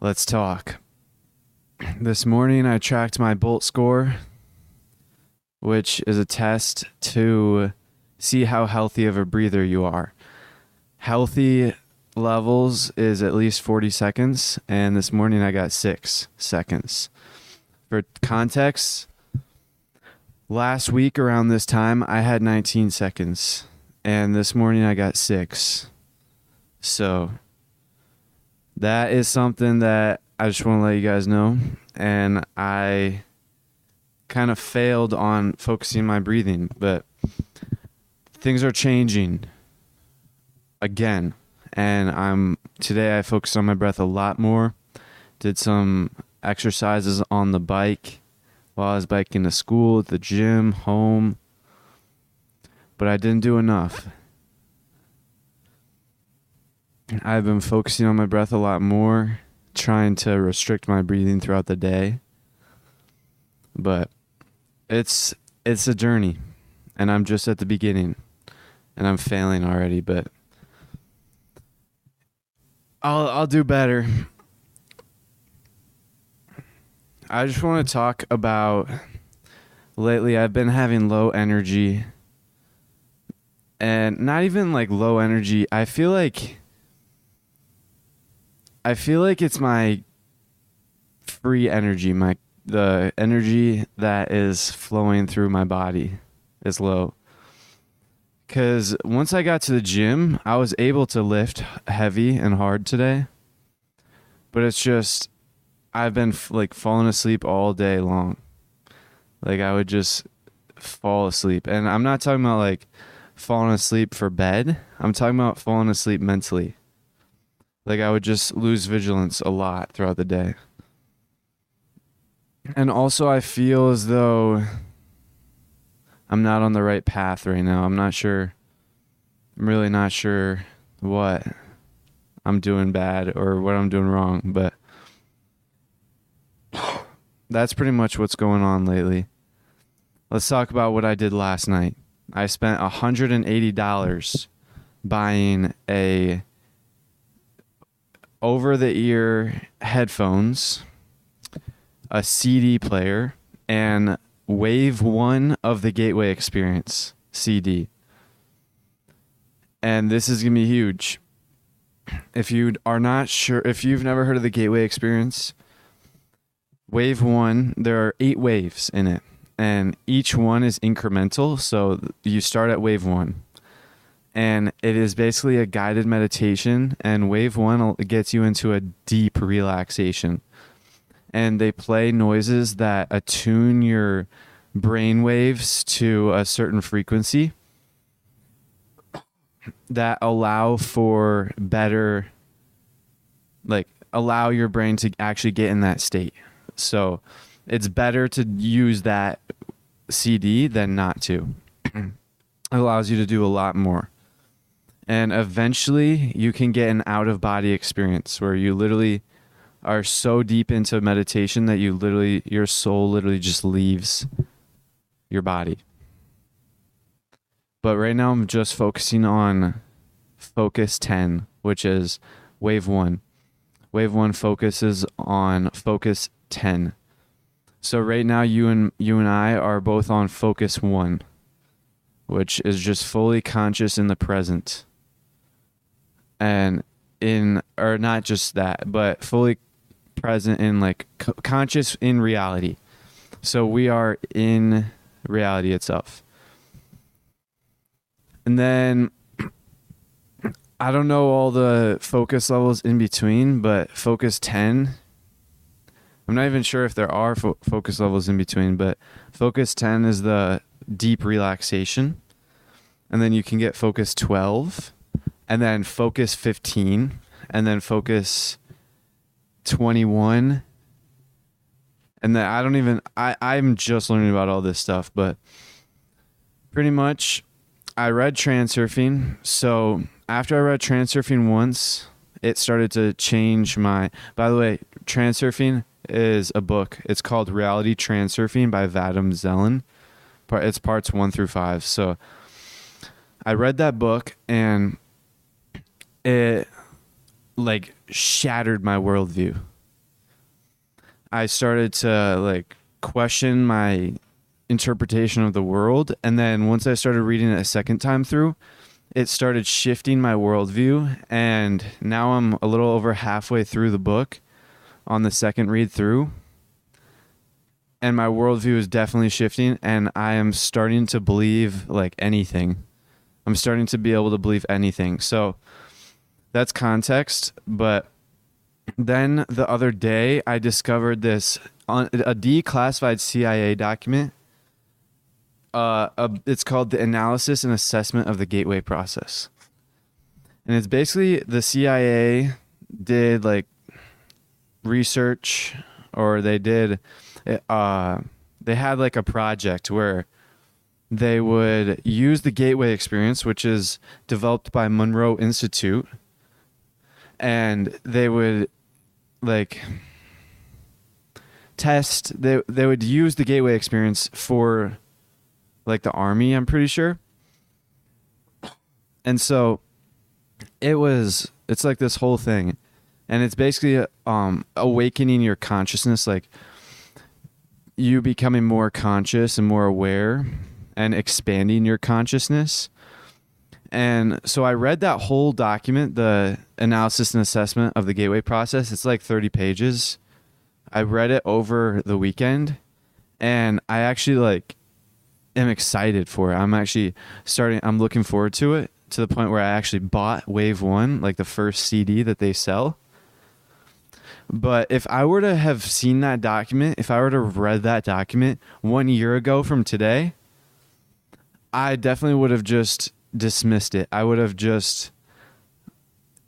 Let's talk. This morning I tracked my Bolt score, which is a test to see how healthy of a breather you are. Healthy levels is at least 40 seconds, and this morning I got six seconds. For context, last week around this time I had 19 seconds, and this morning I got six. So that is something that I just want to let you guys know. And I kind of failed on focusing my breathing, but things are changing again. And I'm today I focused on my breath a lot more. Did some exercises on the bike while I was biking to school, at the gym, home. But I didn't do enough. I've been focusing on my breath a lot more, trying to restrict my breathing throughout the day. But it's it's a journey and I'm just at the beginning and I'm failing already, but I'll I'll do better. I just want to talk about lately I've been having low energy and not even like low energy. I feel like I feel like it's my free energy, my the energy that is flowing through my body is low. Cuz once I got to the gym, I was able to lift heavy and hard today. But it's just I've been like falling asleep all day long. Like I would just fall asleep. And I'm not talking about like falling asleep for bed. I'm talking about falling asleep mentally. Like I would just lose vigilance a lot throughout the day. And also I feel as though I'm not on the right path right now. I'm not sure I'm really not sure what I'm doing bad or what I'm doing wrong, but that's pretty much what's going on lately. Let's talk about what I did last night. I spent $180 buying a over the ear headphones, a CD player, and Wave 1 of the Gateway Experience CD. And this is going to be huge. If you are not sure, if you've never heard of the Gateway Experience, Wave 1, there are eight waves in it, and each one is incremental. So you start at Wave 1 and it is basically a guided meditation and wave one gets you into a deep relaxation. And they play noises that attune your brain waves to a certain frequency that allow for better like allow your brain to actually get in that state. So it's better to use that cd than not to. It allows you to do a lot more and eventually you can get an out of body experience where you literally are so deep into meditation that you literally your soul literally just leaves your body. But right now i'm just focusing on focus 10 which is wave 1 wave 1 focuses on focus 10 so right now you and you and i are both on focus 1 which is just fully conscious in the present and in or not just that but fully present in like conscious in reality. So we are in reality itself. And then i don't know all the focus levels in between but focus 10 i'm not even sure if there are fo- focus levels in between but focus 10 is the deep relaxation. And then you can get focus 12 and then focus 15 and then focus 21 and then I don't even I I'm just learning about all this stuff, but pretty much I read Transurfing. So after I read Transurfing once, it started to change my. By the way, Transurfing is a book. It's called Reality Transurfing by Vadim Zeland. It's parts one through five. So I read that book and it like shattered my worldview. I started to like question my interpretation of the world. And then once I started reading it a second time through, it started shifting my worldview. And now I'm a little over halfway through the book on the second read through. And my worldview is definitely shifting. And I am starting to believe like anything. I'm starting to be able to believe anything. So that's context. But then the other day, I discovered this on a declassified CIA document uh, a, it's called the analysis and assessment of the gateway process, and it's basically the CIA did like research or they did uh, they had like a project where they would use the gateway experience which is developed by monroe institute and they would like test they they would use the gateway experience for like the army, I'm pretty sure. And so it was it's like this whole thing. And it's basically um awakening your consciousness like you becoming more conscious and more aware and expanding your consciousness. And so I read that whole document, the analysis and assessment of the gateway process. It's like 30 pages. I read it over the weekend and I actually like am excited for it. I'm actually starting. I'm looking forward to it to the point where I actually bought Wave One, like the first CD that they sell. But if I were to have seen that document, if I were to have read that document one year ago from today, I definitely would have just dismissed it. I would have just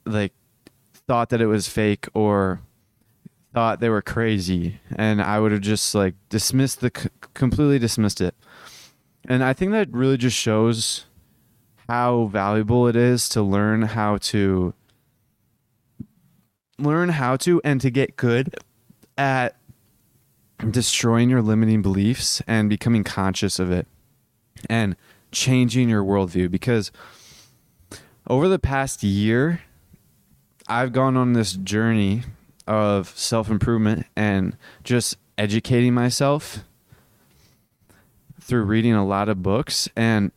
like thought that it was fake or thought they were crazy and I would have just like dismissed the completely dismissed it. And I think that really just shows how valuable it is to learn how to learn how to and to get good at destroying your limiting beliefs and becoming conscious of it and changing your worldview because over the past year I've gone on this journey of self improvement and just educating myself through reading a lot of books and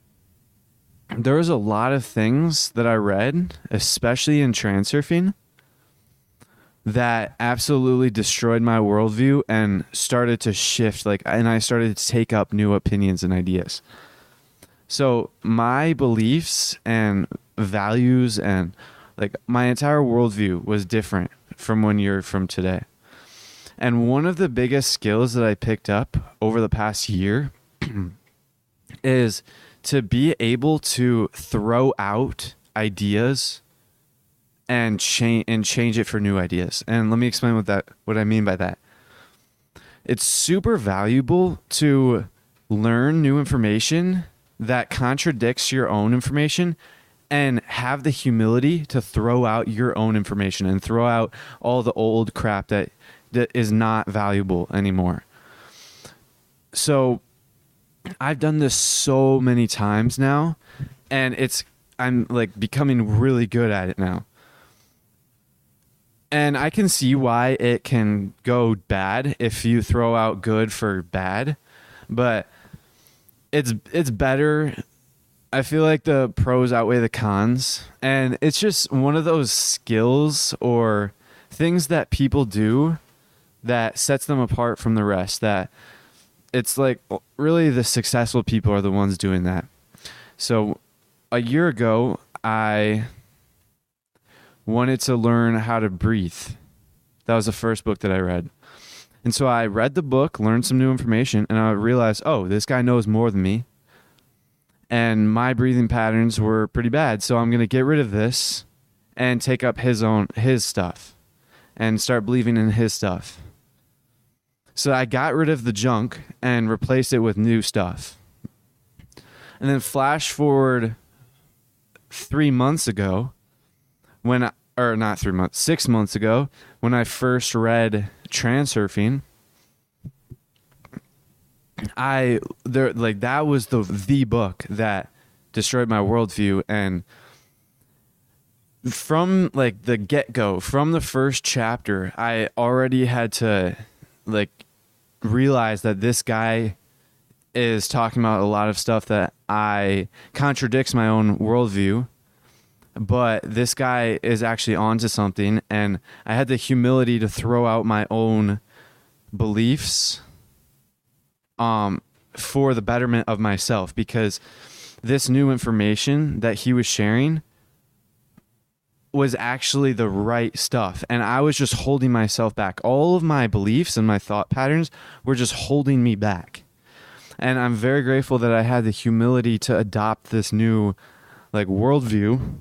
there was a lot of things that I read, especially in transurfing, that absolutely destroyed my worldview and started to shift like and I started to take up new opinions and ideas. So my beliefs and values and like my entire worldview was different from when you're from today. And one of the biggest skills that I picked up over the past year is to be able to throw out ideas and change and change it for new ideas. And let me explain what that what I mean by that. It's super valuable to learn new information that contradicts your own information and have the humility to throw out your own information and throw out all the old crap that that is not valuable anymore. So I've done this so many times now, and it's I'm like becoming really good at it now. And I can see why it can go bad if you throw out good for bad, but it's it's better. I feel like the pros outweigh the cons, and it's just one of those skills or things that people do that sets them apart from the rest that it's like really the successful people are the ones doing that. So a year ago, I wanted to learn how to breathe. That was the first book that I read. And so I read the book, learned some new information, and I realized, oh, this guy knows more than me. And my breathing patterns were pretty bad. So I'm going to get rid of this and take up his own his stuff. and start believing in his stuff. So I got rid of the junk and replaced it with new stuff. And then flash forward three months ago, when I, or not three months, six months ago, when I first read Transurfing, I there like that was the the book that destroyed my worldview and from like the get go, from the first chapter, I already had to like realize that this guy is talking about a lot of stuff that I contradicts my own worldview. But this guy is actually onto something, and I had the humility to throw out my own beliefs um, for the betterment of myself because this new information that he was sharing was actually the right stuff. And I was just holding myself back. All of my beliefs and my thought patterns were just holding me back. And I'm very grateful that I had the humility to adopt this new like worldview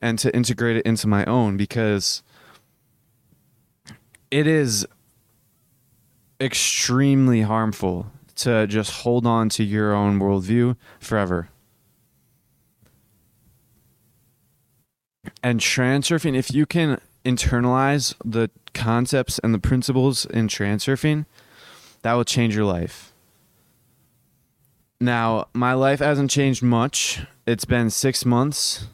and to integrate it into my own because it is extremely harmful to just hold on to your own worldview forever. And transurfing, if you can internalize the concepts and the principles in transurfing, that will change your life. Now, my life hasn't changed much. It's been six months.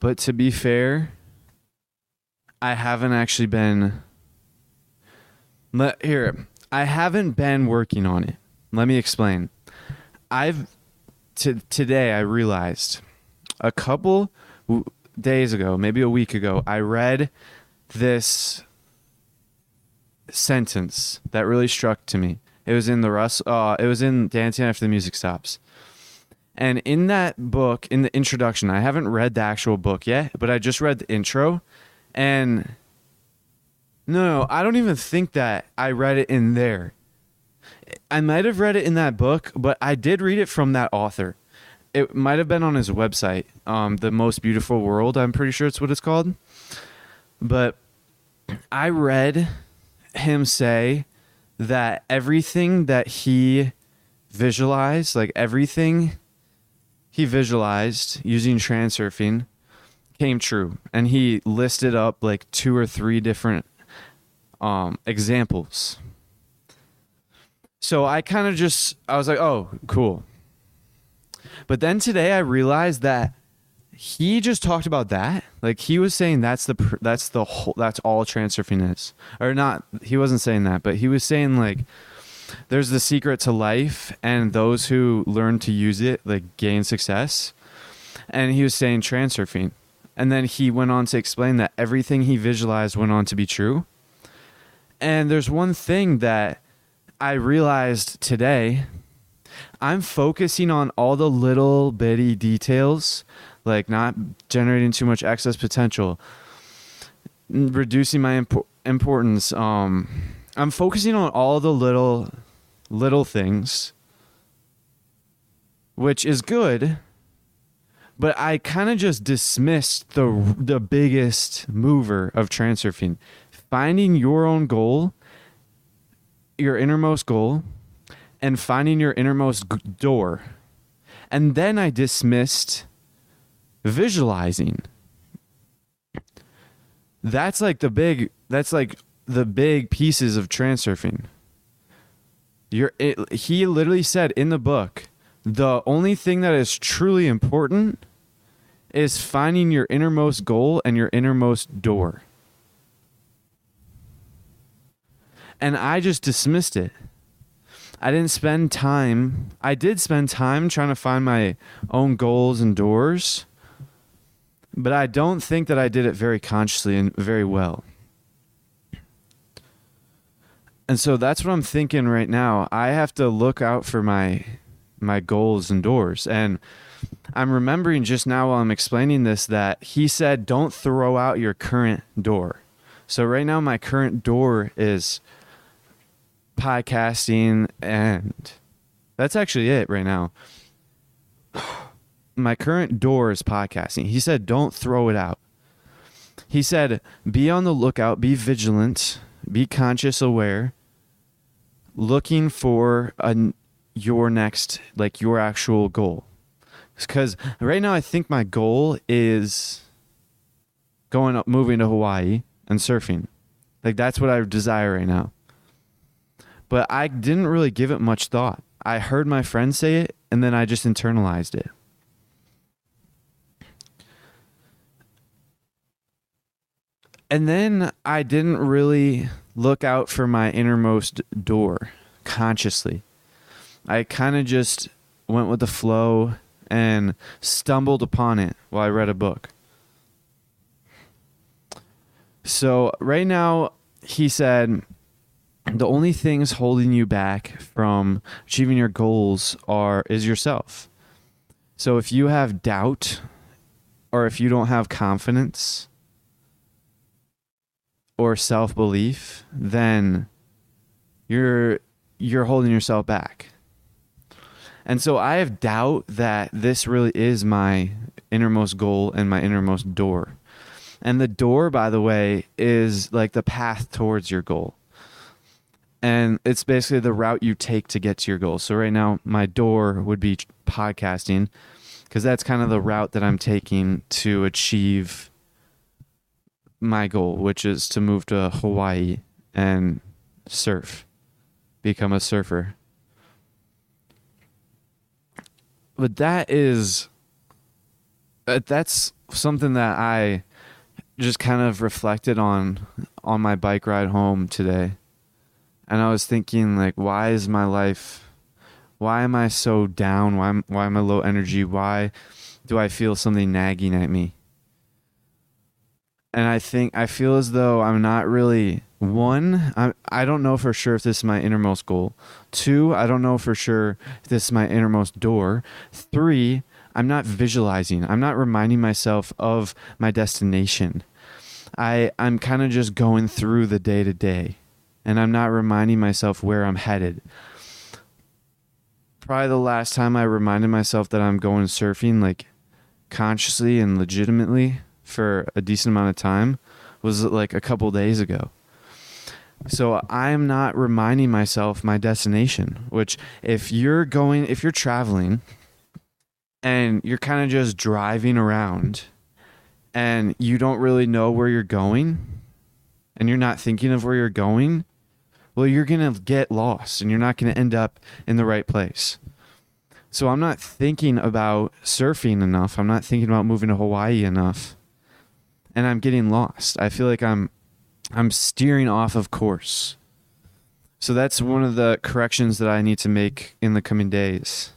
But to be fair, I haven't actually been. Let, here, I haven't been working on it. Let me explain. I've t- today I realized a couple w- days ago, maybe a week ago, I read this sentence that really struck to me. It was in the Russ. Uh, it was in Dancing After the Music Stops. And in that book, in the introduction, I haven't read the actual book yet, but I just read the intro. And no, I don't even think that I read it in there. I might have read it in that book, but I did read it from that author. It might have been on his website, um, The Most Beautiful World. I'm pretty sure it's what it's called. But I read him say that everything that he visualized, like everything he visualized using transurfing, came true. And he listed up like two or three different um, examples. So I kind of just, I was like, oh, cool. But then today I realized that he just talked about that. Like he was saying that's the that's the whole that's all transurfing is, or not. He wasn't saying that, but he was saying like there's the secret to life, and those who learn to use it like gain success. And he was saying transurfing, and then he went on to explain that everything he visualized went on to be true. And there's one thing that I realized today I'm focusing on all the little bitty details, like not generating too much excess potential, reducing my imp- importance. Um, I'm focusing on all the little, little things, which is good. But I kind of just dismissed the the biggest mover of transurfing, finding your own goal, your innermost goal, and finding your innermost g- door. And then I dismissed visualizing. That's like the big that's like the big pieces of transurfing. You're it, he literally said in the book, the only thing that is truly important is finding your innermost goal and your innermost door. And I just dismissed it. I didn't spend time. I did spend time trying to find my own goals and doors, but I don't think that I did it very consciously and very well. And so that's what I'm thinking right now. I have to look out for my my goals and doors. And I'm remembering just now while I'm explaining this that he said don't throw out your current door. So right now my current door is podcasting and that's actually it right now. My current door is podcasting. He said don't throw it out. he said, "Be on the lookout, be vigilant, be conscious aware, looking for a, your next like your actual goal." Cuz right now I think my goal is going up moving to Hawaii and surfing. Like that's what I desire right now. But I didn't really give it much thought. I heard my friend say it and then I just internalized it. And then I didn't really look out for my innermost door consciously. I kind of just went with the flow and stumbled upon it while I read a book. So, right now, he said the only things holding you back from achieving your goals are is yourself. So, if you have doubt or if you don't have confidence, or self-belief, then you're you're holding yourself back. And so I have doubt that this really is my innermost goal and my innermost door. And the door, by the way, is like the path towards your goal. And it's basically the route you take to get to your goal. So right now, my door would be podcasting because that's kind of the route that I'm taking to achieve my goal, which is to move to Hawaii and surf, become a surfer. But that is uh, that's something that I just kind of reflected on on my bike ride home today. And I was thinking like why is my life why am I so down? Why why am I low energy? Why do I feel something nagging at me? And I think I feel as though I'm not really one. I I don't know for sure if this is my innermost goal. Two, I don't know for sure if this is my innermost door. Three, I'm not visualizing. I'm not reminding myself of my destination. I I'm kind of just going through the day to day, and I'm not reminding myself where I'm headed. Probably the last time I reminded myself that I'm going surfing, like consciously and legitimately, for a decent amount of time was like a couple days ago. So I'm not reminding myself my destination, which if you're going if you're traveling and you're kind of just driving around and you don't really know where you're going and you're not thinking of where you're going, well you're going to get lost and you're not going to end up in the right place. So I'm not thinking about surfing enough. I'm not thinking about moving to Hawaii enough and I'm getting lost. I feel like I'm I'm steering off of course. So that's one of the corrections that I need to make in the coming days.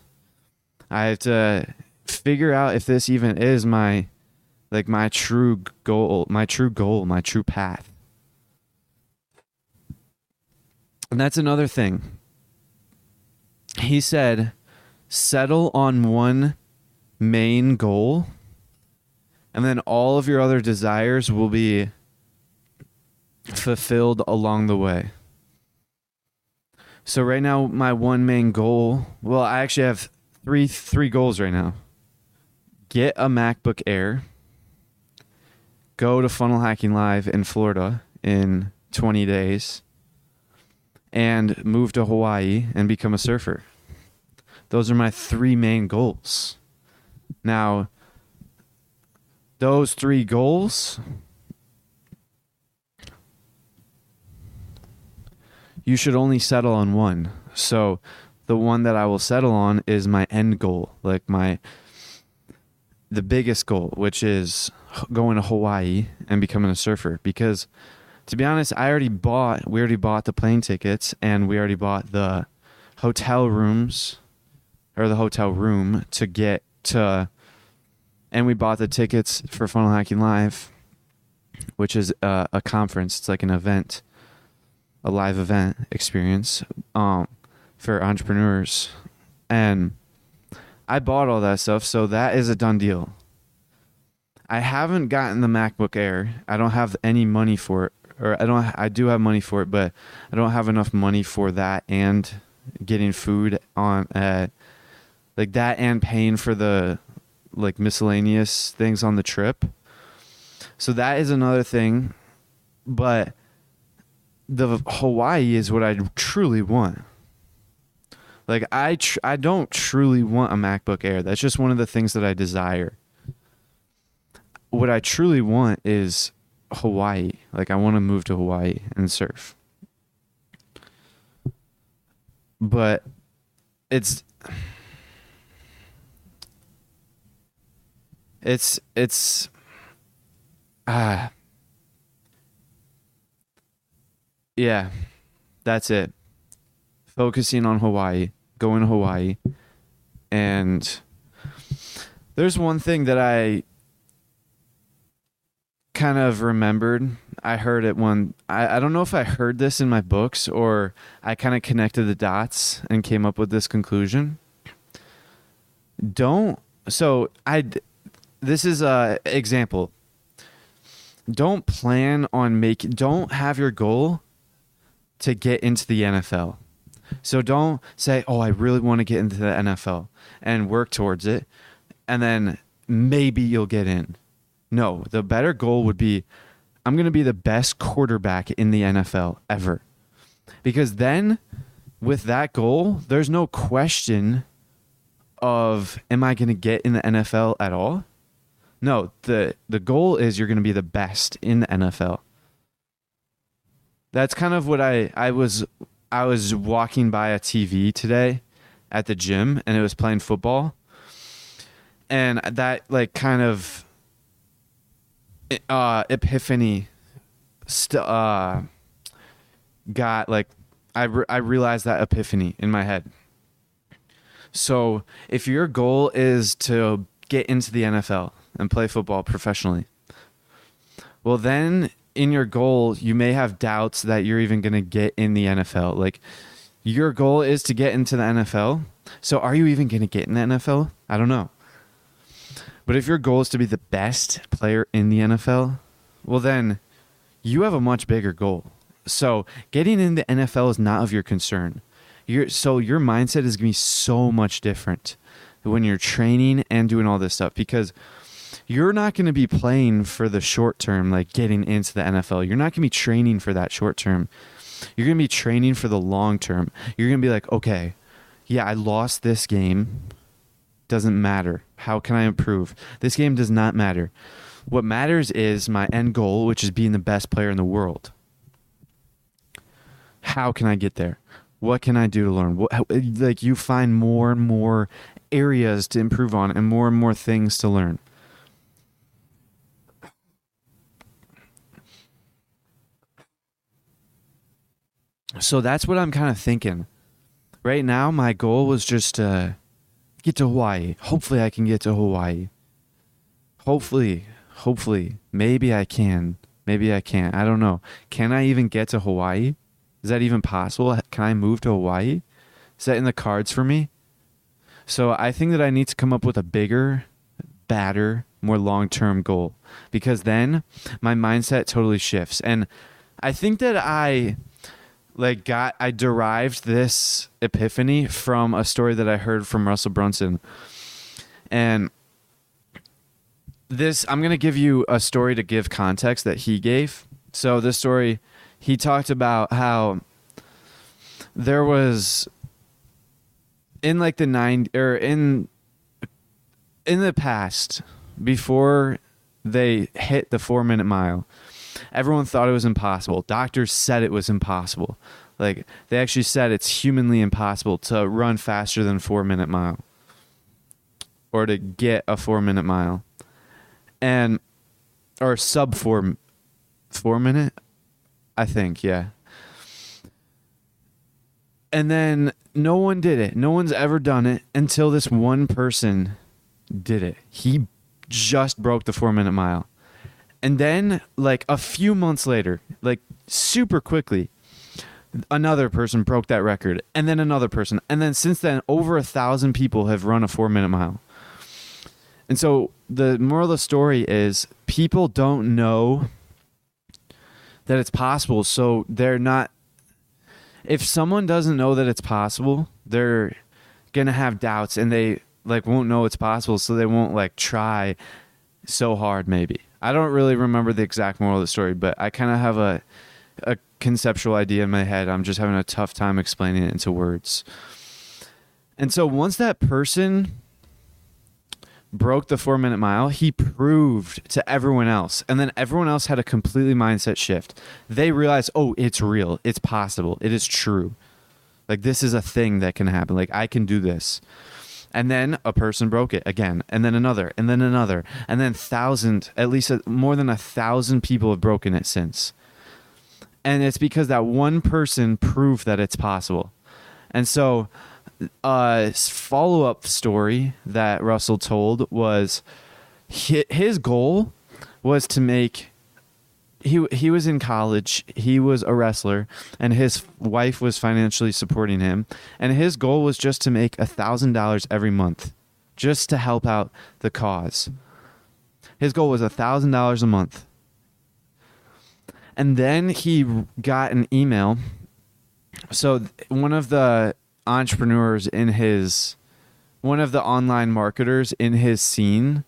I have to figure out if this even is my like my true goal, my true goal, my true path. And that's another thing. He said, settle on one main goal and then all of your other desires will be fulfilled along the way. So right now my one main goal, well I actually have three three goals right now. Get a MacBook Air. Go to Funnel Hacking Live in Florida in 20 days and move to Hawaii and become a surfer. Those are my three main goals. Now, those three goals, you should only settle on one. So the one that I will settle on is my end goal, like my the biggest goal, which is going to Hawaii and becoming a surfer because to be honest, I already bought we already bought the plane tickets and we already bought the hotel rooms or the hotel room to get to and we bought the tickets for Funnel Hacking Live, which is a, a conference. It's like an event, a live event experience um, for entrepreneurs, and I bought all that stuff, so that is a done deal. I haven't gotten the MacBook Air. I don't have any money for it, or I don't. I do have money for it, but I don't have enough money for that and getting food on at like that and paying for the like miscellaneous things on the trip. So that is another thing, but the Hawaii is what I truly want. Like I tr- I don't truly want a MacBook Air. That's just one of the things that I desire. What I truly want is Hawaii. Like I want to move to Hawaii and surf. But it's it's it's ah. Yeah that's it. Focusing on hawaii going to hawaii. And there's one thing that i kind of remembered. I heard it one I, I don't know if i heard this in my books or i kind of connected the dots and came up with this conclusion. Don't so i this is a example. Don't plan on make. Don't have your goal to get into the NFL. So don't say, "Oh, I really want to get into the NFL," and work towards it, and then maybe you'll get in. No, the better goal would be, "I'm going to be the best quarterback in the NFL ever," because then, with that goal, there's no question of, "Am I going to get in the NFL at all?" No, the the goal is you're going to be the best in the NFL. That's kind of what I I was I was walking by a TV today at the gym and it was playing football. And that like kind of uh epiphany st- uh got like I re- I realized that epiphany in my head. So, if your goal is to get into the NFL, and play football professionally. Well, then in your goal, you may have doubts that you're even going to get in the NFL. Like your goal is to get into the NFL. So are you even going to get in the NFL? I don't know. But if your goal is to be the best player in the NFL, well, then you have a much bigger goal. So getting in the NFL is not of your concern. So your mindset is going to be so much different when you're training and doing all this stuff because you're not going to be playing for the short term, like getting into the NFL. You're not going to be training for that short term. You're going to be training for the long term. You're going to be like, okay, yeah, I lost this game. Doesn't matter. How can I improve? This game does not matter. What matters is my end goal, which is being the best player in the world. How can I get there? What can I do to learn? What, like you find more and more areas to improve on and more and more things to learn. So that's what I'm kind of thinking. Right now, my goal was just to get to Hawaii. Hopefully, I can get to Hawaii. Hopefully, hopefully, maybe I can. Maybe I can't. I don't know. Can I even get to Hawaii? Is that even possible? Can I move to Hawaii? Is that in the cards for me? So I think that I need to come up with a bigger, badder, more long term goal because then my mindset totally shifts. And I think that I like got I derived this epiphany from a story that I heard from Russell Brunson. And this I'm going to give you a story to give context that he gave. So this story he talked about how there was in like the 9 or in in the past before they hit the 4 minute mile Everyone thought it was impossible. Doctors said it was impossible. Like they actually said it's humanly impossible to run faster than 4 minute mile or to get a 4 minute mile. And or sub 4 4 minute I think, yeah. And then no one did it. No one's ever done it until this one person did it. He just broke the 4 minute mile. And then, like a few months later, like super quickly, another person broke that record, and then another person, and then since then, over a thousand people have run a four-minute mile. And so, the moral of the story is people don't know that it's possible, so they're not. If someone doesn't know that it's possible, they're gonna have doubts, and they like won't know it's possible, so they won't like try so hard maybe I don't really remember the exact moral of the story, but I kind of have a a conceptual idea in my head. I'm just having a tough time explaining it into words. And so once that person broke the four minute mile, he proved to everyone else. And then everyone else had a completely mindset shift. They realized, oh, it's real. It's possible. It is true. Like, this is a thing that can happen. Like, I can do this. And then a person broke it again, and then another, and then another, and then thousand, at least a, more than a thousand people have broken it since. And it's because that one person proved that it's possible. And so uh, follow up story that Russell told was his goal was to make he he was in college. He was a wrestler and his wife was financially supporting him. And his goal was just to make a thousand dollars every month just to help out the cause. His goal was a thousand dollars a month. And then he got an email. So one of the entrepreneurs in his one of the online marketers in his scene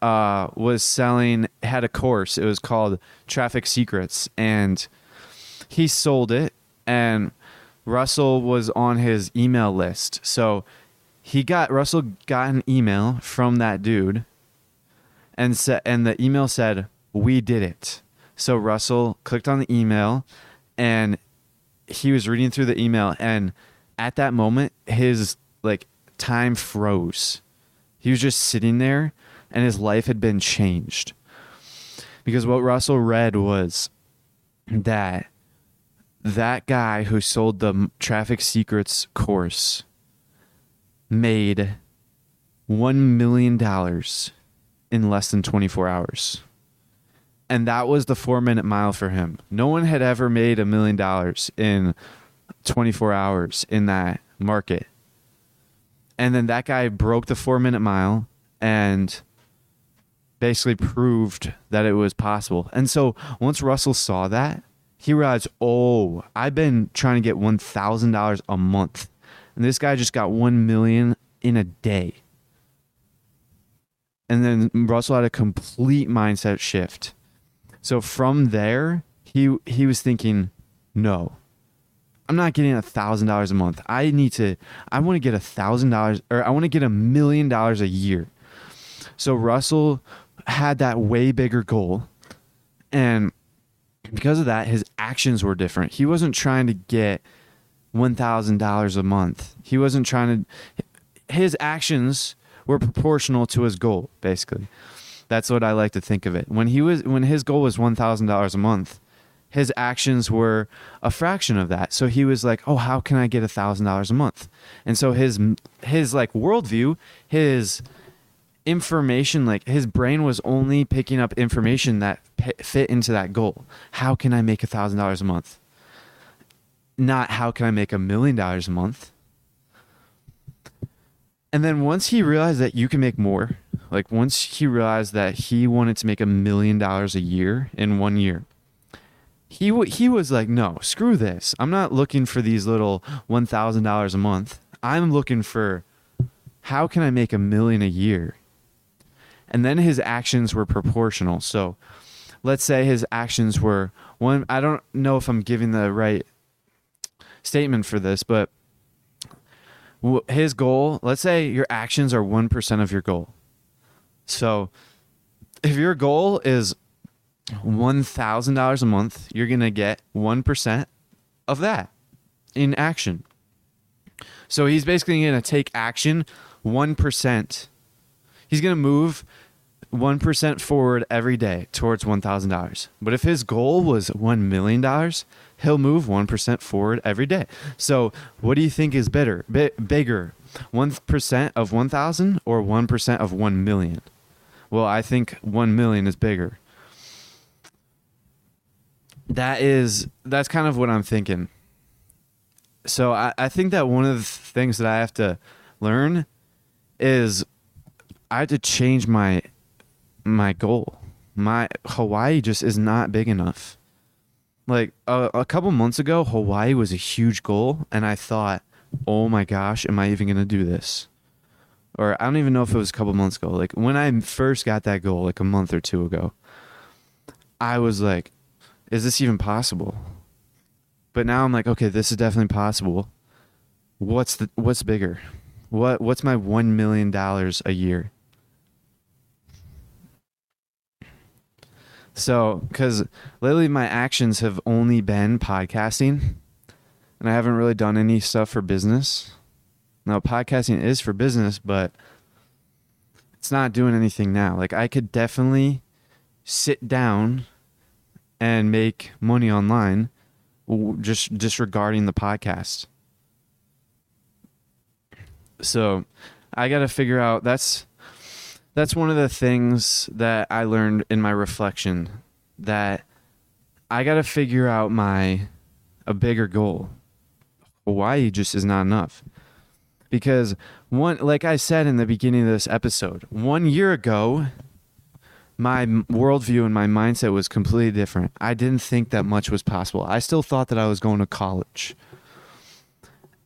uh, was selling had a course. It was called traffic secrets. And he sold it. And russell was on his email list. So he got russell got an email from that dude. And said and the email said we did it. So russell clicked on the email. And he was reading through the email. And at that moment his like time froze. He was just sitting there and his life had been changed. Because what Russell read was that that guy who sold the traffic secrets course made 1 million dollars in less than 24 hours and that was the four minute mile for him. No one had ever made a million dollars in 24 hours in that market. And then that guy broke the four minute mile and basically proved that it was possible. And so once Russell saw that, he realized, oh, I've been trying to get $1,000 a month. And this guy just got 1 million in a day. And then Russell had a complete mindset shift so from there, he he was thinking, no, I'm not getting a thousand dollars a month. I need to. I want to get a thousand dollars, or I want to get a million dollars a year. So Russell had that way bigger goal, and because of that, his actions were different. He wasn't trying to get one thousand dollars a month. He wasn't trying to. His actions were proportional to his goal, basically. That's what I like to think of it. When he was when his goal was one thousand dollars a month, his actions were a fraction of that. So he was like, "Oh, how can I get a thousand dollars a month?" And so his his like worldview, his information, like his brain was only picking up information that p- fit into that goal. How can I make a thousand dollars a month? Not how can I make a million dollars a month. And then once he realized that you can make more, like once he realized that he wanted to make a million dollars a year in one year, he w- he was like, no, screw this. I'm not looking for these little one thousand dollars a month. I'm looking for how can I make a million a year. And then his actions were proportional. So let's say his actions were one. I don't know if I'm giving the right statement for this, but his goal. Let's say your actions are one percent of your goal. So if your goal is $1,000 a month, you're going to get 1% of that in action. So he's basically going to take action 1%. He's going to move 1% forward every day towards $1,000. But if his goal was $1 million, he'll move 1% forward every day. So what do you think is better, bigger? 1% of 1,000 or 1% of 1 million? Well, I think 1 million is bigger. That is that's kind of what I'm thinking. So I, I think that one of the things that I have to learn is I have to change my my goal. My Hawaii just is not big enough. Like a, a couple months ago, Hawaii was a huge goal, and I thought, "Oh my gosh, am I even gonna do this?" or I don't even know if it was a couple months ago. Like when I first got that goal, like a month or two ago, I was like, is this even possible? But now I'm like, okay, this is definitely possible. What's the what's bigger? What what's my 1 million dollars a year? So, cuz lately my actions have only been podcasting and I haven't really done any stuff for business. Now, podcasting is for business, but it's not doing anything now. Like I could definitely sit down and make money online just disregarding the podcast. So, I got to figure out that's that's one of the things that I learned in my reflection that I got to figure out my a bigger goal. Hawaii just is not enough. Because one like I said in the beginning of this episode, 1 year ago my worldview and my mindset was completely different. I didn't think that much was possible. I still thought that I was going to college.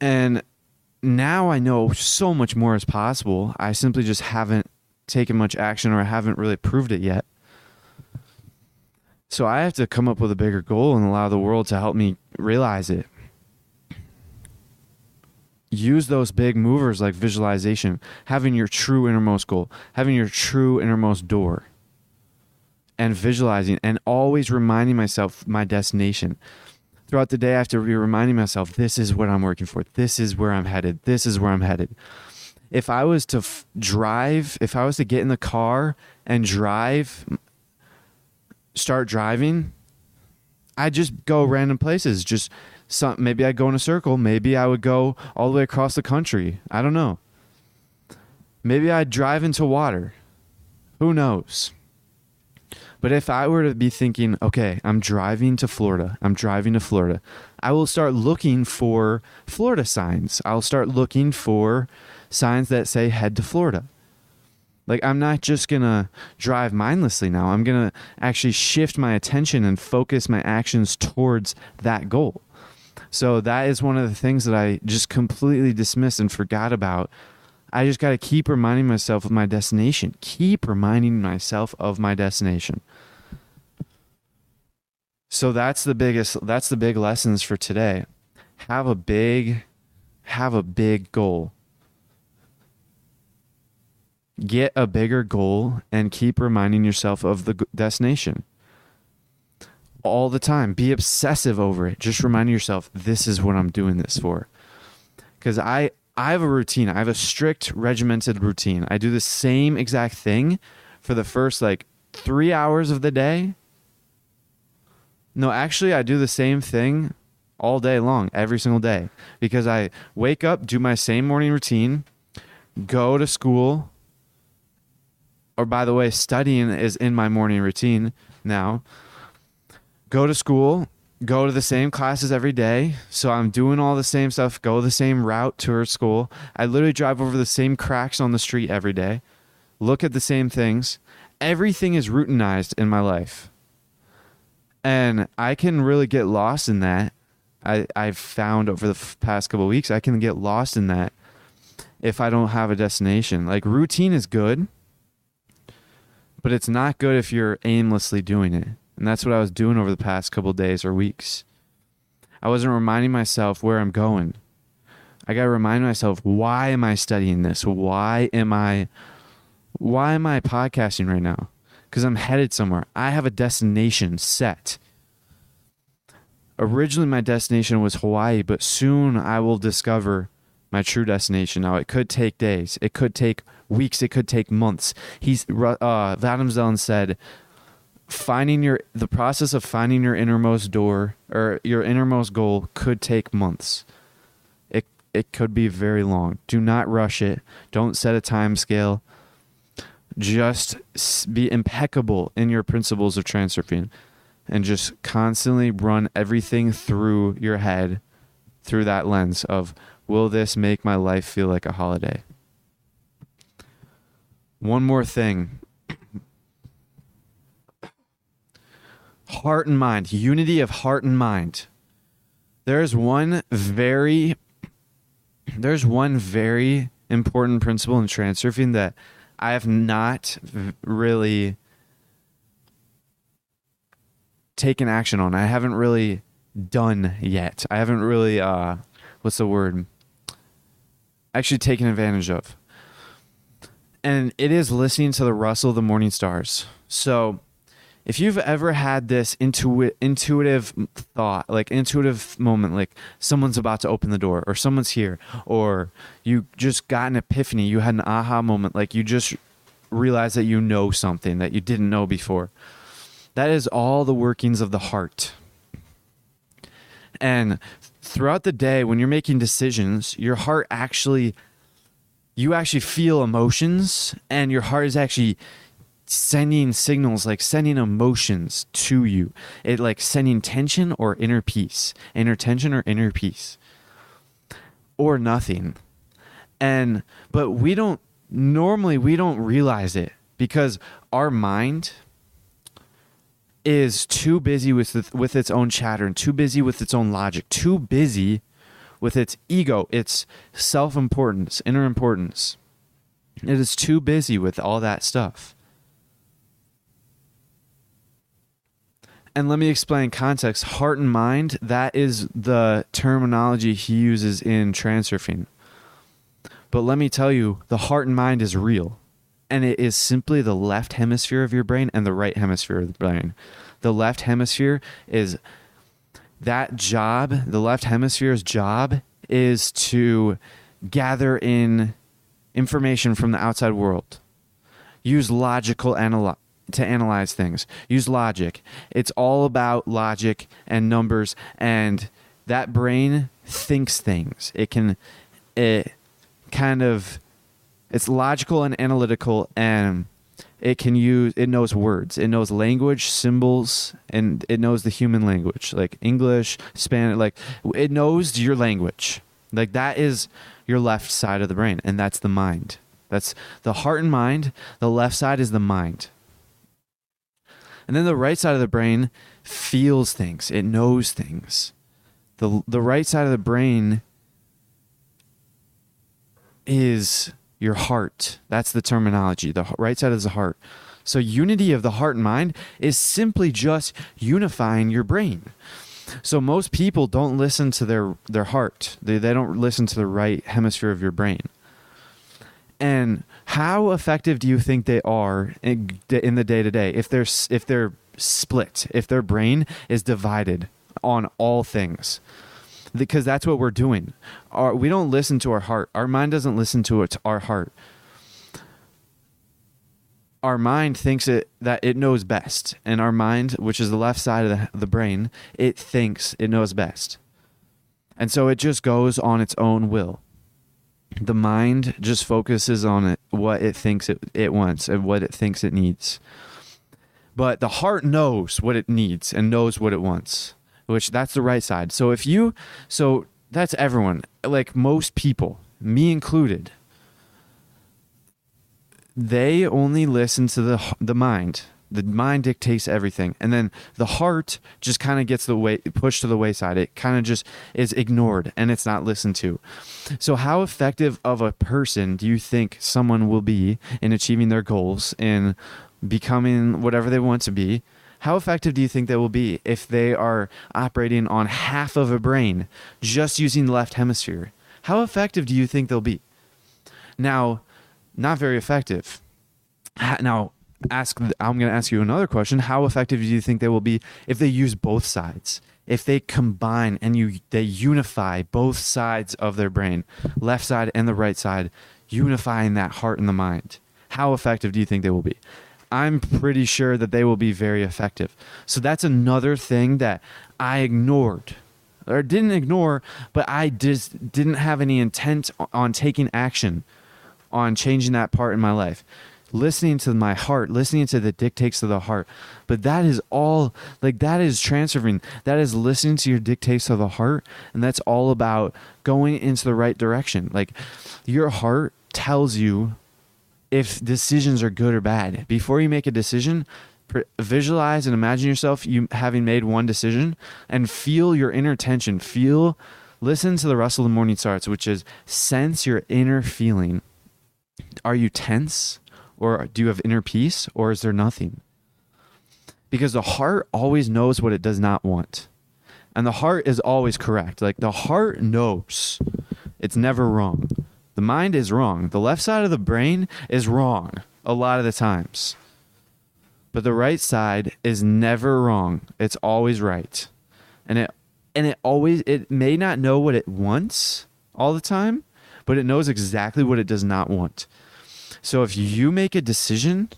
And now I know so much more is possible. I simply just haven't taken much action or I haven't really proved it yet. So I have to come up with a bigger goal and allow the world to help me realize it. Use those big movers like visualization, having your true innermost goal, having your true innermost door and visualizing and always reminding myself my destination. Throughout the day, I have to be reminding myself, this is what I'm working for. This is where I'm headed. This is where I'm headed. If I was to f- drive, if I was to get in the car and drive, start driving, I'd just go random places. Just some, maybe I'd go in a circle. Maybe I would go all the way across the country. I don't know. Maybe I'd drive into water. Who knows? But if I were to be thinking, okay, I'm driving to Florida, I'm driving to Florida, I will start looking for Florida signs. I'll start looking for signs that say head to Florida. Like, I'm not just going to drive mindlessly now. I'm going to actually shift my attention and focus my actions towards that goal. So, that is one of the things that I just completely dismissed and forgot about I just got to keep reminding myself of my destination. Keep reminding myself of my destination. So that's the biggest that's the big lessons for today. Have a big have a big goal. Get a bigger goal and keep reminding yourself of the destination. All the time. Be obsessive over it. Just remind yourself this is what I'm doing this for. Cuz I I have a routine. I have a strict regimented routine. I do the same exact thing for the first like 3 hours of the day. No, actually I do the same thing all day long, every single day because I wake up, do my same morning routine, go to school, or by the way, studying is in my morning routine now. Go to school, go to the same classes every day. So I'm doing all the same stuff, go the same route to her school. I literally drive over the same cracks on the street every day, look at the same things. Everything is routinized in my life. And I can really get lost in that. I, I've found over the past couple weeks, I can get lost in that if I don't have a destination. Like routine is good, but it's not good if you're aimlessly doing it. And that's what I was doing over the past couple days or weeks. I wasn't reminding myself where I'm going. I got to remind myself why am I studying this? Why am I why am I podcasting right now? Cuz I'm headed somewhere. I have a destination set. Originally my destination was Hawaii, but soon I will discover my true destination. Now it could take days, it could take weeks, it could take months. He's uh Vadim Zeland said finding your the process of finding your innermost door or your innermost goal could take months. It it could be very long. Do not rush it. Don't set a time scale. Just be impeccable in your principles of transurfing and just constantly run everything through your head through that lens of will this make my life feel like a holiday? One more thing heart and mind, unity of heart and mind. There's one very there's one very important principle in transurfing that I have not really taken action on. I haven't really done yet. I haven't really uh what's the word? Actually taken advantage of. And it is listening to the rustle of the morning stars. So if you've ever had this intu- intuitive thought, like intuitive moment, like someone's about to open the door or someone's here, or you just got an epiphany, you had an aha moment, like you just realized that you know something that you didn't know before. That is all the workings of the heart. And throughout the day, when you're making decisions, your heart actually, you actually feel emotions, and your heart is actually sending signals like sending emotions to you. It like sending tension or inner peace inner tension or inner peace or nothing. And but we don't normally we don't realize it because our mind is too busy with the, with its own chatter and too busy with its own logic too busy with its ego its self-importance inner importance it is too busy with all that stuff And let me explain context. Heart and mind, that is the terminology he uses in transurfing. But let me tell you, the heart and mind is real. And it is simply the left hemisphere of your brain and the right hemisphere of the brain. The left hemisphere is that job, the left hemisphere's job is to gather in information from the outside world. Use logical to analyze things. Use logic. It's all about logic and numbers and that brain thinks things. It can it kind of it's logical and analytical and it can use it knows words. It knows language, symbols and it knows the human language like English, Spanish like it knows your language. Like that is your left side of the brain and that's the mind. That's the heart and mind. The left side is the mind. And then the right side of the brain feels things, it knows things. The, the right side of the brain is your heart. That's the terminology. The right side is the heart. So, unity of the heart and mind is simply just unifying your brain. So, most people don't listen to their, their heart, they, they don't listen to the right hemisphere of your brain. And how effective do you think they are in, in the day to day if they're if they're split, if their brain is divided on all things? Because that's what we're doing. Our, we don't listen to our heart. Our mind doesn't listen to it, our heart. Our mind thinks it that it knows best, and our mind, which is the left side of the, the brain, it thinks it knows best, and so it just goes on its own will the mind just focuses on it, what it thinks it, it wants and what it thinks it needs. But the heart knows what it needs and knows what it wants, which that's the right side. So if you, so that's everyone, like most people, me included, they only listen to the the mind. The mind dictates everything. And then the heart just kind of gets the way pushed to the wayside. It kind of just is ignored and it's not listened to. So how effective of a person do you think someone will be in achieving their goals in becoming whatever they want to be how effective do you think they will be if they are operating on half of a brain just using the left hemisphere how effective do you think they'll be now not very effective now ask I'm going to ask you another question. How effective do you think they will be if they use both sides? If they combine and you they unify both sides of their brain, left side and the right side, unifying that heart and the mind. How effective do you think they will be? I'm pretty sure that they will be very effective. So that's another thing that I ignored or didn't ignore, but I just didn't have any intent on taking action on changing that part in my life listening to my heart, listening to the dictates of the heart. But that is all like that is transurfing. That is listening to your dictates of the heart. And that's all about going into the right direction. Like your heart tells you if decisions are good or bad. Before you make a decision, visualize and imagine yourself you having made one decision and feel your inner tension. Feel listen to the rustle of the morning stars, which is sense your inner feeling. Are you tense or do you have inner peace or is there nothing? Because the heart always knows what it does not want. And the heart is always correct. Like the heart knows. It's never wrong. The mind is wrong. The left side of the brain is wrong a lot of the times. But the right side is never wrong. It's always right. And it and it always it may not know what it wants all the time, but it knows exactly what it does not want. So if you make a decision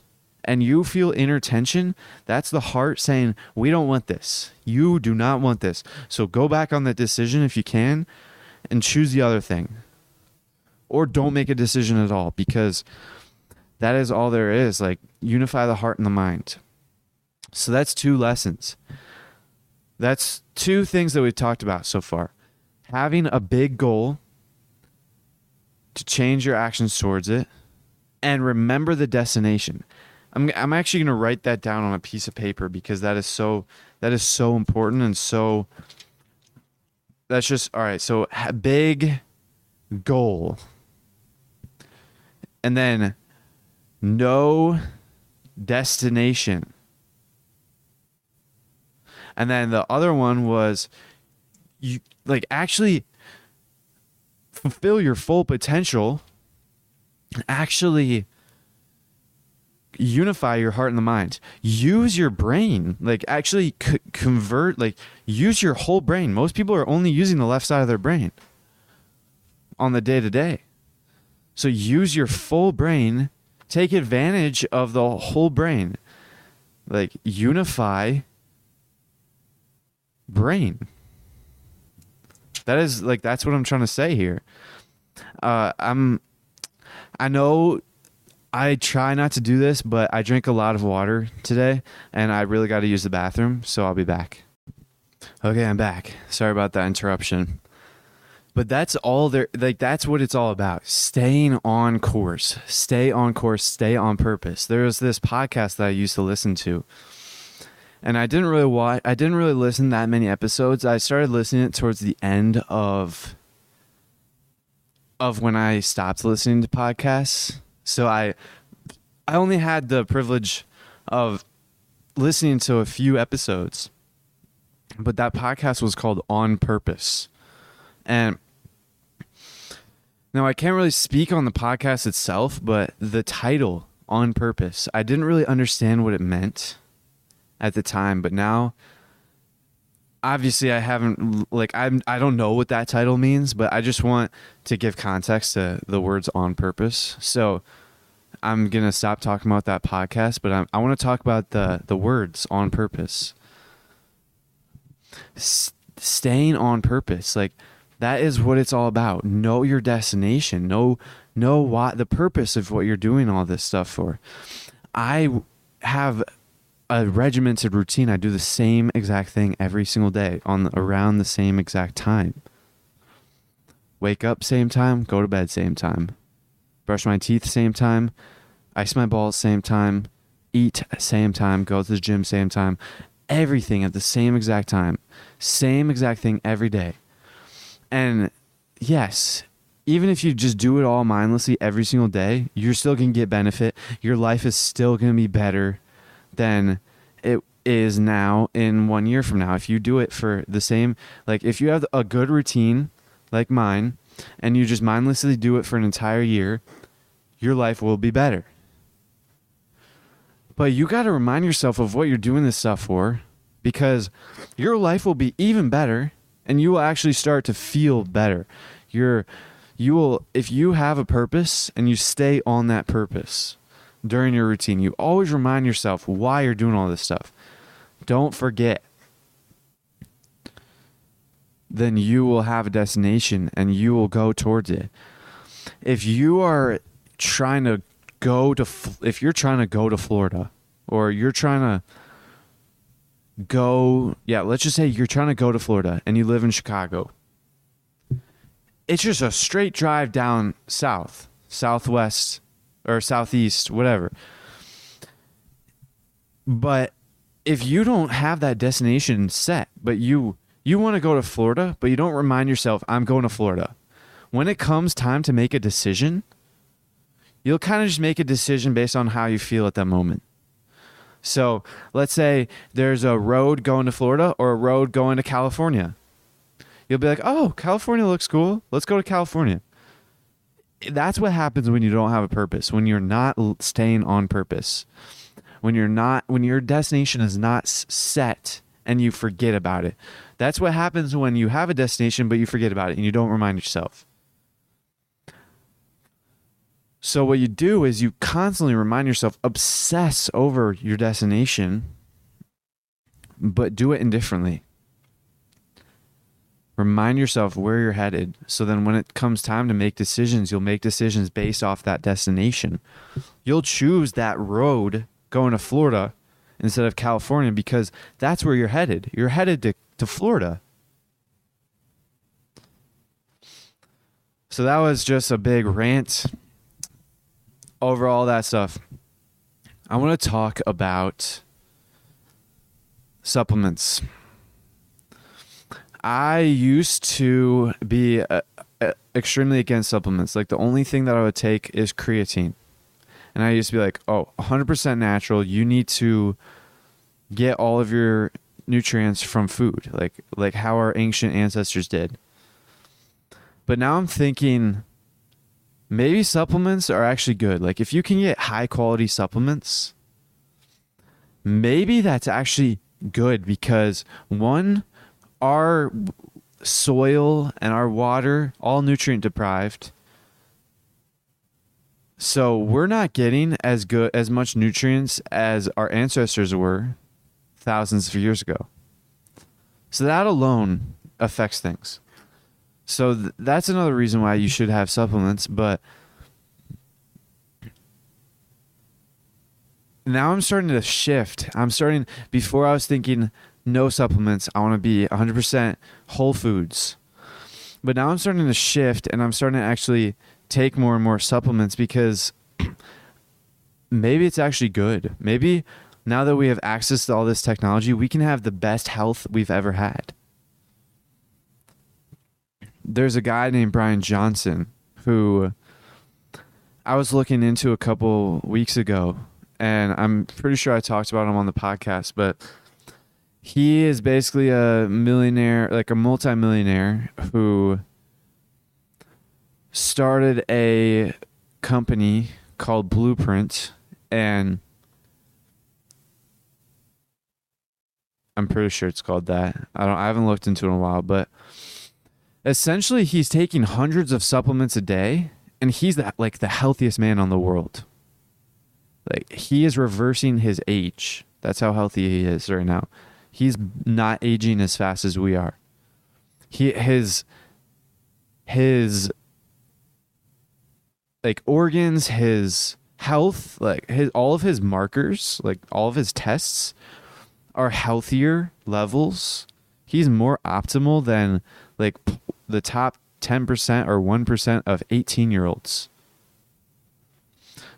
and you feel inner tension, that's the heart saying, We don't want this. You do not want this. So go back on that decision if you can and choose the other thing. Or don't make a decision at all because that is all there is. Like, unify the heart and the mind. So that's two lessons. That's two things that we've talked about so far. Having a big goal to change your actions towards it and remember the destination. I'm I'm actually going to write that down on a piece of paper because that is so that is so important and so that's just all right. So big goal. And then no destination. And then the other one was you like actually fulfill your full potential. Actually unify your heart and the mind. Use your brain. Like actually c- convert like use your whole brain. Most people are only using the left side of their brain on the day to day. So use your full brain. Take advantage of the whole brain. Like unify brain. That is like that's what I'm trying to say here. Uh, I'm. I know. I try not to do this, but I drink a lot of water today, and I really got to use the bathroom, so I'll be back. Okay, I'm back. Sorry about that interruption. But that's all there like that's what it's all about. Staying on course. Stay on course, stay on purpose. There was this podcast that I used to listen to and I didn't really watch. I didn't really listen that many episodes. I started listening it towards the end of of when I stopped listening to podcasts. So I I only had the privilege of listening to a few episodes. But that podcast was called On Purpose. And now I can't really speak on the podcast itself, but the title On Purpose, I didn't really understand what it meant at the time, but now obviously I haven't like I'm I don't know what that title means, but I just want to give context to the words on purpose. So I'm gonna stop talking about that podcast, but I'm, i want to talk about the the words on purpose. S- staying on purpose, like that is what it's all about. Know your destination. Know know what the purpose of what you're doing all this stuff for. I have a regimented routine. I do the same exact thing every single day on around the same exact time. Wake up same time, go to bed same time. Brush my teeth same time, ice my balls same time, eat same time, go to the gym same time. Everything at the same exact time. Same exact thing every day. And yes, even if you just do it all mindlessly every single day, you're still going to get benefit. Your life is still going to be better than it is now in one year from now. If you do it for the same, like if you have a good routine like mine and you just mindlessly do it for an entire year, your life will be better. But you got to remind yourself of what you're doing this stuff for because your life will be even better and you will actually start to feel better. You're you will if you have a purpose and you stay on that purpose during your routine. You always remind yourself why you're doing all this stuff. Don't forget. Then you will have a destination and you will go towards it. If you are trying to go to if you're trying to go to Florida or you're trying to go yeah, let's just say you're trying to go to Florida and you live in Chicago. It's just a straight drive down south, southwest or southeast, whatever. But if you don't have that destination set, but you You want to go to Florida, but you don't remind yourself, I'm going to Florida. When it comes time to make a decision, you'll kind of just make a decision based on how you feel at that moment. So let's say there's a road going to Florida or a road going to California. You'll be like, oh, California looks cool. Let's go to California. That's what happens when you don't have a purpose, when you're not staying on purpose, when you're not, when your destination is not set and you forget about it. That's what happens when you have a destination, but you forget about it and you don't remind yourself. So what you do is you constantly remind yourself, obsess over your destination, but do it indifferently. Remind yourself where you're headed. So then when it comes time to make decisions, you'll make decisions based off that destination. You'll choose that road going to Florida instead of California because that's where you're headed. You're headed to, to Florida. So that was just a big rant over all that stuff, I want to talk about supplements. I used to be uh, uh, extremely against supplements. Like the only thing that I would take is creatine. And I used to be like, "Oh, 100% natural. You need to get all of your nutrients from food, like like how our ancient ancestors did." But now I'm thinking maybe supplements are actually good. Like if you can get high quality supplements, maybe that's actually good because one, our soil and our water all nutrient deprived. So we're not getting as good as much nutrients as our ancestors were thousands of years ago. So that alone affects things. So th- that's another reason why you should have supplements. But now I'm starting to shift. I'm starting, before I was thinking no supplements, I want to be 100% whole foods. But now I'm starting to shift and I'm starting to actually take more and more supplements because maybe it's actually good. Maybe now that we have access to all this technology, we can have the best health we've ever had there's a guy named Brian Johnson who I was looking into a couple weeks ago, and I'm pretty sure I talked about him on the podcast, but he is basically a millionaire, like a multimillionaire who started a company called Blueprint and I'm pretty sure it's called that. I don't I haven't looked into it in a while, but essentially he's taking hundreds of supplements a day and he's that like the healthiest man on the world. Like he is reversing his age. That's how healthy he is right now. He's not aging as fast as we are. He his his like organs his health like his all of his markers like all of his tests are healthier levels. He's more optimal than like the top 10% or 1% of 18 year olds.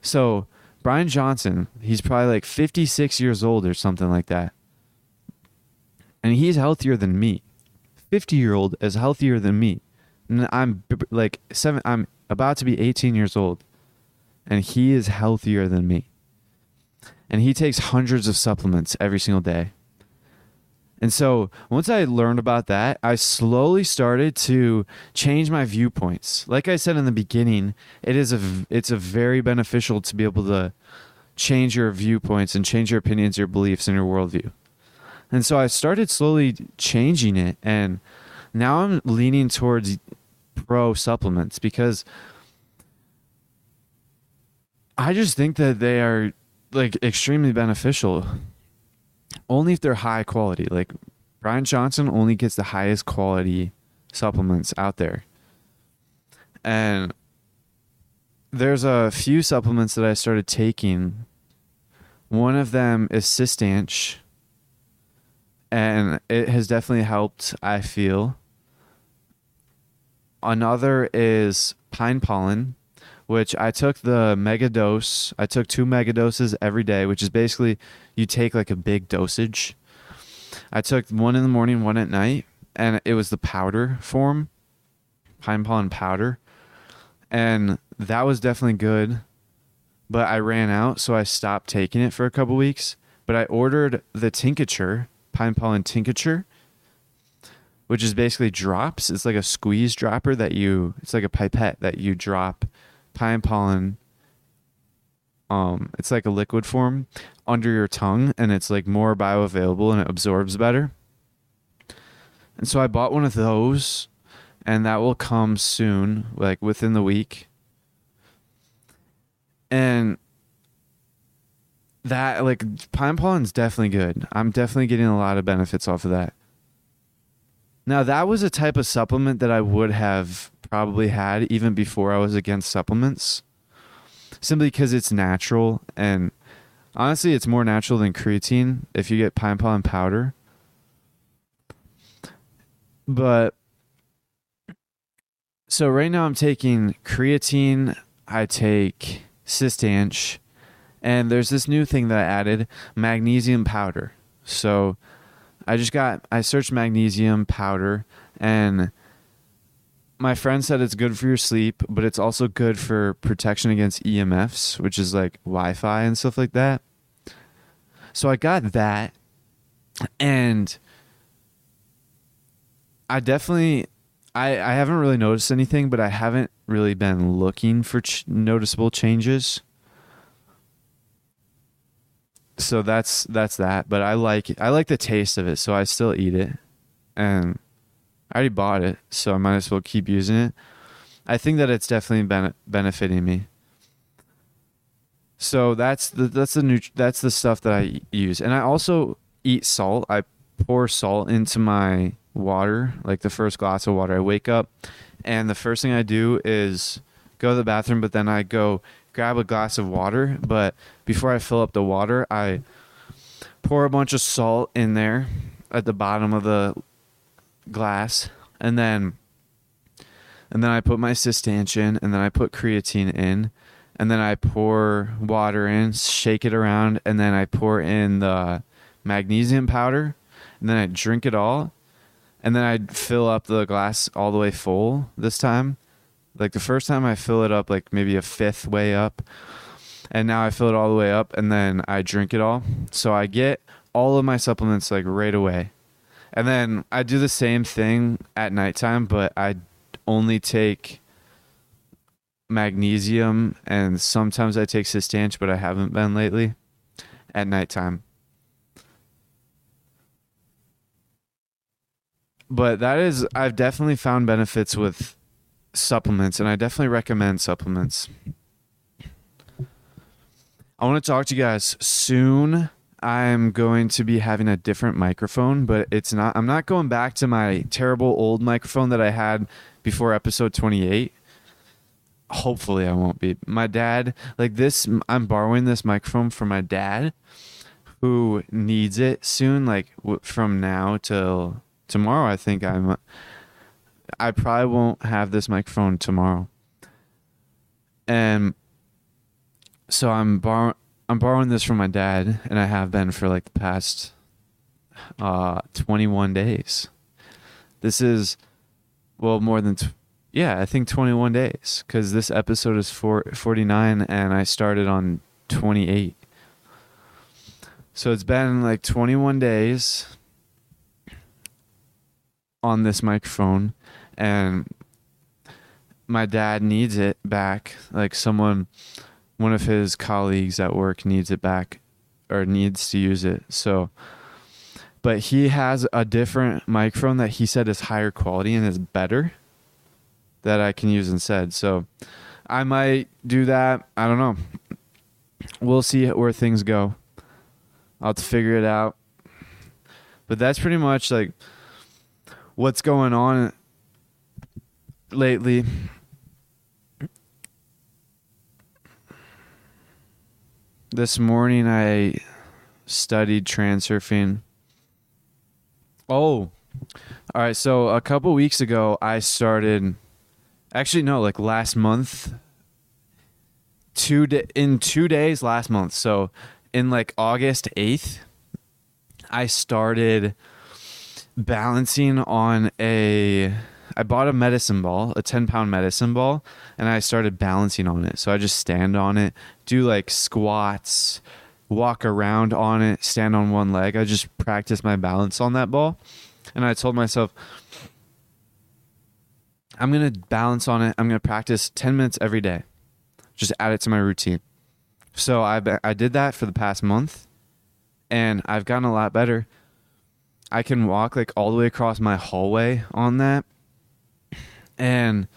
So, Brian Johnson, he's probably like 56 years old or something like that. And he's healthier than me. 50 year old is healthier than me. And I'm like seven, I'm about to be 18 years old. And he is healthier than me. And he takes hundreds of supplements every single day. And so once I learned about that, I slowly started to change my viewpoints. Like I said in the beginning, it is a it's a very beneficial to be able to change your viewpoints and change your opinions, your beliefs, and your worldview. And so I started slowly changing it, and now I'm leaning towards pro supplements because I just think that they are like extremely beneficial only if they're high quality. Like Brian Johnson only gets the highest quality supplements out there. And there's a few supplements that I started taking. One of them is Cistanche. And it has definitely helped, I feel. Another is pine pollen which I took the mega dose. I took two mega doses every day, which is basically you take like a big dosage. I took one in the morning, one at night, and it was the powder form, pine pollen powder, and that was definitely good. But I ran out, so I stopped taking it for a couple weeks. But I ordered the tincture, pine pollen tincture, which is basically drops. It's like a squeeze dropper that you. It's like a pipette that you drop pine pollen. Um, it's like a liquid form under your tongue, and it's like more bioavailable and it absorbs better. And so I bought one of those, and that will come soon, like within the week. And that like pine pollen's definitely good. I'm definitely getting a lot of benefits off of that. Now that was a type of supplement that I would have probably had even before I was against supplements. Simply because it's natural and honestly it's more natural than creatine if you get pine pollen powder. But so right now I'm taking creatine, I take Cistanche, and there's this new thing that I added, magnesium powder. So I just got I searched magnesium powder and my friend said it's good for your sleep, but it's also good for protection against EMFs, which is like Wi-Fi and stuff like that. So I got that and I definitely I I haven't really noticed anything, but I haven't really been looking for ch- noticeable changes so that's that's that. But I like I like the taste of it, so I still eat it, and I already bought it, so I might as well keep using it. I think that it's definitely benefiting me. So that's the that's the new that's the stuff that I use, and I also eat salt. I pour salt into my water, like the first glass of water. I wake up, and the first thing I do is go to the bathroom, but then I go grab a glass of water, but before I fill up the water, I pour a bunch of salt in there at the bottom of the glass, and then and then I put my Cistanche and then I put creatine in, and then I pour water in, shake it around, and then I pour in the magnesium powder, and then I drink it all, and then I fill up the glass all the way full this time like the first time I fill it up like maybe a fifth way up, and now I fill it all the way up, and then I drink it all. So I get all of my supplements like right away, and then I do the same thing at nighttime, but I only take magnesium and sometimes I take Cistanche, but I haven't been lately at nighttime. But that is I've definitely found benefits with supplements, and I definitely recommend supplements. I want to talk to you guys soon. I'm going to be having a different microphone, but it's not, I'm not going back to my terrible old microphone that I had before episode 28. Hopefully, I won't be. My dad, like this, I'm borrowing this microphone from my dad who needs it soon, like from now till tomorrow. I think I'm I probably won't have this microphone tomorrow. And so I'm bar- I'm borrowing this from my dad and I have been for like the past uh 21 days. This is well more than t- yeah, I think 21 days cuz this episode is for 49 and I started on 28. So it's been like 21 days on this microphone and my dad needs it back. Like someone, one of his colleagues at work needs it back or needs to use it. So, but he has a different microphone that he said is higher quality and is better that I can use instead. So, I might do that. I don't know. We'll see where things go. I'll have to figure it out. But that's pretty much like what's going on lately. This morning I studied transurfing. Oh, all right. So a couple weeks ago, I started. Actually, no, like last month. Two in two days last month. So in like August eighth, I started balancing on a I bought a medicine ball, a 10 pound medicine ball, and I started balancing on it. So I just stand on it, do like squats, walk around on it, stand on one leg. I just practice my balance on that ball. And I told myself, I'm to balance on it. I'm to practice 10 minutes every day. Just add it to my routine. So I, I did that for the past month and I've gotten a lot better. I can walk like all the way across my hallway on that. And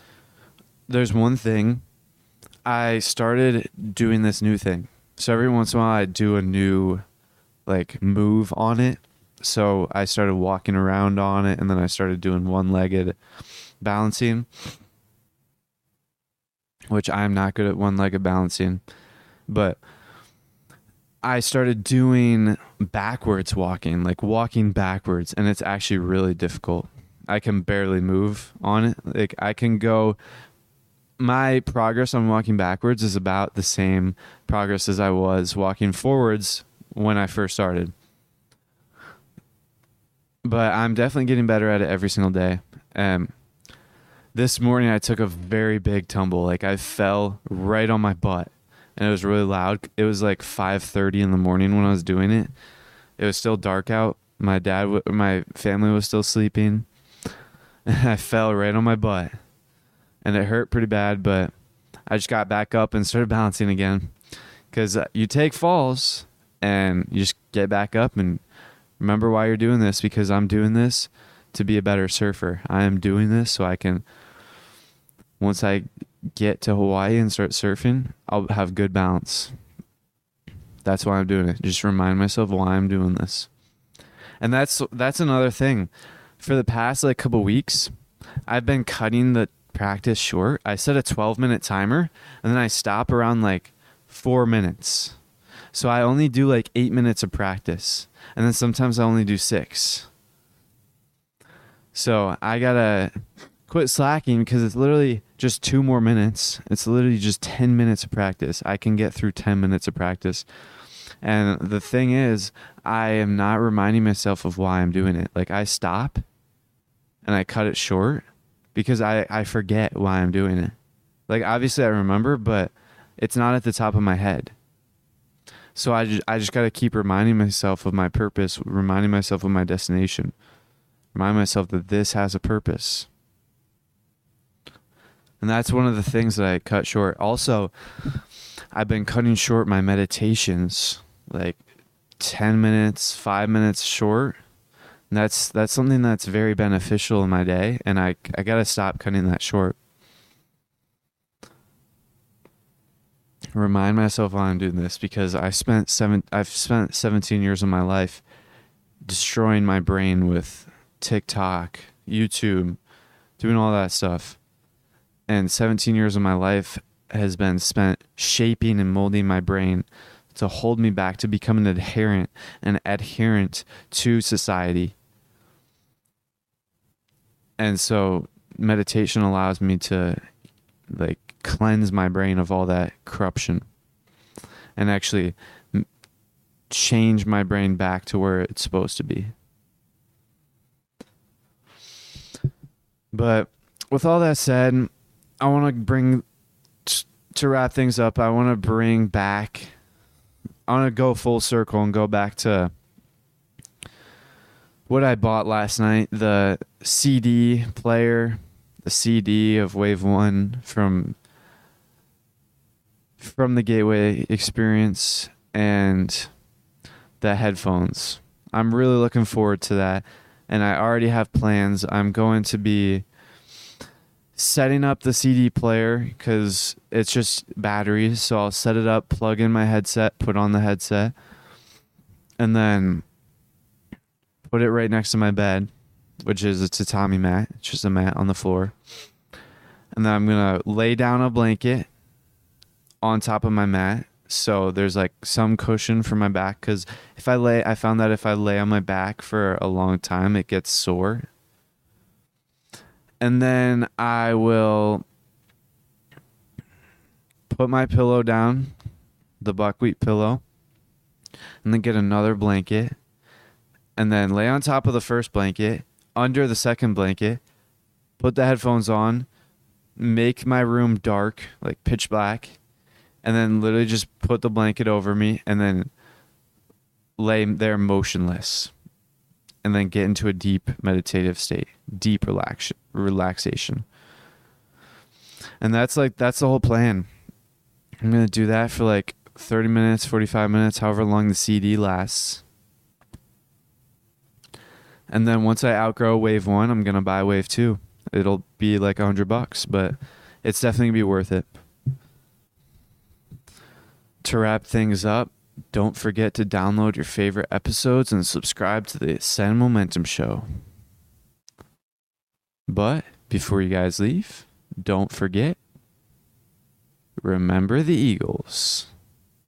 there's one thing I started doing this new thing. So every once in a while I do a new like move on it. So I started walking around on it and then I started doing one-legged balancing which I'm not good at one-legged balancing. But I started doing backwards walking, like walking backwards, and it's actually really difficult. I can barely move on it. Like I can go my progress on walking backwards is about the same progress as I was walking forwards when I first started. But I'm definitely getting better at it every single day. Um this morning I took a very big tumble. Like I fell right on my butt and it was really loud. It was like 5:30 in the morning when I was doing it. It was still dark out. My dad, w- my family was still sleeping, and I fell right on my butt, and it hurt pretty bad. But I just got back up and started balancing again, because uh, you take falls and you just get back up and remember why you're doing this. Because I'm doing this to be a better surfer. I am doing this so I can. Once I get to Hawaii and start surfing, I'll have good balance. That's why I'm doing it. Just remind myself why I'm doing this. And that's that's another thing. For the past like couple weeks, I've been cutting the practice short. I set a 12 minute timer and then I stop around like 4 minutes. So I only do like 8 minutes of practice. And then sometimes I only do 6. So I got to quit slacking because it's literally just two more minutes. It's literally just 10 minutes of practice. I can get through 10 minutes of practice. And the thing is, I am not reminding myself of why I'm doing it. Like I stop and I cut it short because I, I forget why I'm doing it. Like obviously I remember, but it's not at the top of my head. So I just, I just got to keep reminding myself of my purpose, reminding myself of my destination, remind myself that this has a purpose. And that's one of the things that I cut short. Also, I've been cutting short my meditations like 10 minutes, 5 minutes short. And that's that's something that's very beneficial in my day and I I got to stop cutting that short. Remind myself why I'm doing this because I spent 7 I've spent 17 years of my life destroying my brain with TikTok, YouTube, doing all that stuff and 17 years of my life has been spent shaping and molding my brain to hold me back to become an adherent and adherent to society. And so meditation allows me to like cleanse my brain of all that corruption and actually change my brain back to where it's supposed to be. But with all that said, I want to bring to wrap things up. I want to bring back. I want to go full circle and go back to what I bought last night. The CD player, the CD of Wave One from from the Gateway Experience, and the headphones. I'm really looking forward to that, and I already have plans. I'm going to be setting up the CD player because it's just batteries. So I'll set it up, plug in my headset, put on the headset, and then put it right next to my bed, which is a tatami mat. It's just a mat on the floor. And then I'm going to lay down a blanket on top of my mat. So there's like some cushion for my back because if I lay, I found that if I lay on my back for a long time, it gets sore and then I will put my pillow down, the buckwheat pillow, and then get another blanket, and then lay on top of the first blanket, under the second blanket, put the headphones on, make my room dark, like pitch black, and then literally just put the blanket over me and then lay there motionless and then get into a deep meditative state, deep relax relaxation. And that's like that's the whole plan. I'm going to do that for like 30 minutes, 45 minutes, however long the CD lasts. And then once I outgrow wave 1, I'm going to buy wave 2. It'll be like 100 bucks, but it's definitely going to be worth it. To wrap things up, don't forget to download your favorite episodes and subscribe to the Ascend Momentum Show. But before you guys leave, don't forget remember the Eagles.